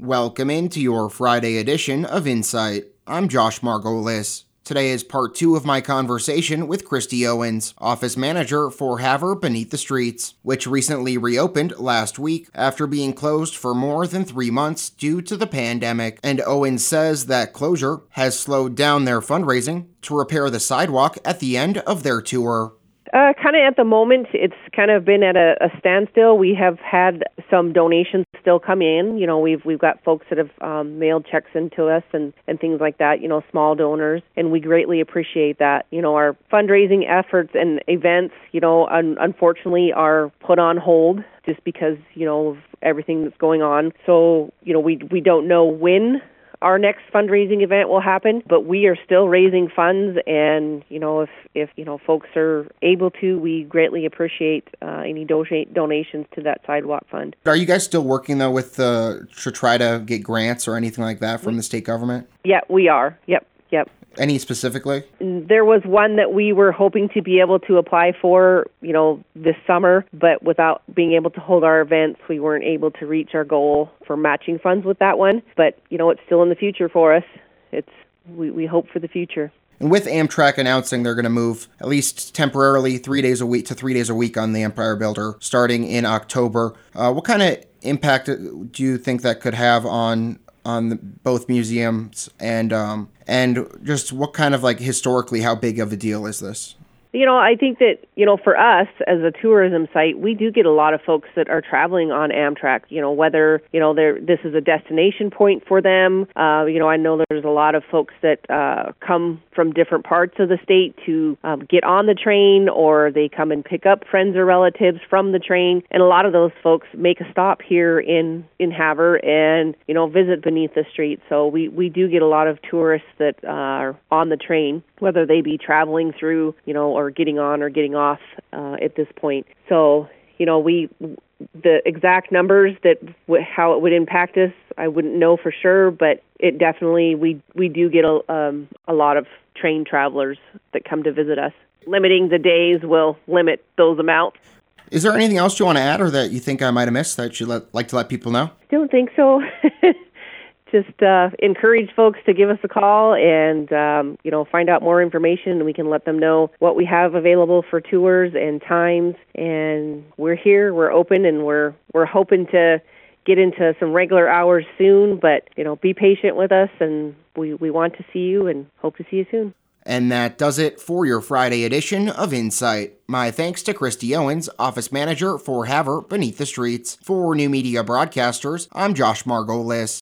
Welcome into your Friday edition of Insight. I'm Josh Margolis. Today is part two of my conversation with Christy Owens, office manager for Havre Beneath the Streets, which recently reopened last week after being closed for more than three months due to the pandemic. And Owens says that closure has slowed down their fundraising to repair the sidewalk at the end of their tour. Uh, kind of at the moment, it's kind of been at a, a standstill. We have had some donations still come in. You know, we've we've got folks that have um, mailed checks into us and and things like that. You know, small donors, and we greatly appreciate that. You know, our fundraising efforts and events, you know, un- unfortunately are put on hold just because you know of everything that's going on. So you know, we we don't know when our next fundraising event will happen, but we are still raising funds and you know if if you know folks are able to, we greatly appreciate uh, any do- donations to that sidewalk fund. Are you guys still working though with the to try to get grants or anything like that from the state government? Yeah, we are. Yep. Yep. Any specifically? There was one that we were hoping to be able to apply for, you know, this summer, but without being able to hold our events, we weren't able to reach our goal for matching funds with that one. But, you know, it's still in the future for us. It's we, we hope for the future. And with Amtrak announcing they're going to move at least temporarily three days a week to three days a week on the Empire Builder starting in October, uh, what kind of impact do you think that could have on on the, both museums and um, and just what kind of like historically how big of a deal is this? You know, I think that, you know, for us as a tourism site, we do get a lot of folks that are traveling on Amtrak, you know, whether, you know, they're, this is a destination point for them. Uh, you know, I know there's a lot of folks that uh, come from different parts of the state to um, get on the train or they come and pick up friends or relatives from the train. And a lot of those folks make a stop here in, in Havre and, you know, visit beneath the street. So we, we do get a lot of tourists that are on the train, whether they be traveling through, you know, or getting on or getting off uh, at this point. So, you know, we the exact numbers that w- how it would impact us, I wouldn't know for sure, but it definitely we we do get a um, a lot of train travelers that come to visit us. Limiting the days will limit those amounts. Is there anything else you want to add, or that you think I might have missed that you'd let, like to let people know? Don't think so. just uh, encourage folks to give us a call and um, you know find out more information and we can let them know what we have available for tours and times and we're here we're open and we're we're hoping to get into some regular hours soon but you know be patient with us and we we want to see you and hope to see you soon and that does it for your Friday edition of Insight. My thanks to Christy Owens, Office Manager for Havre Beneath the Streets. For New Media Broadcasters, I'm Josh Margolis.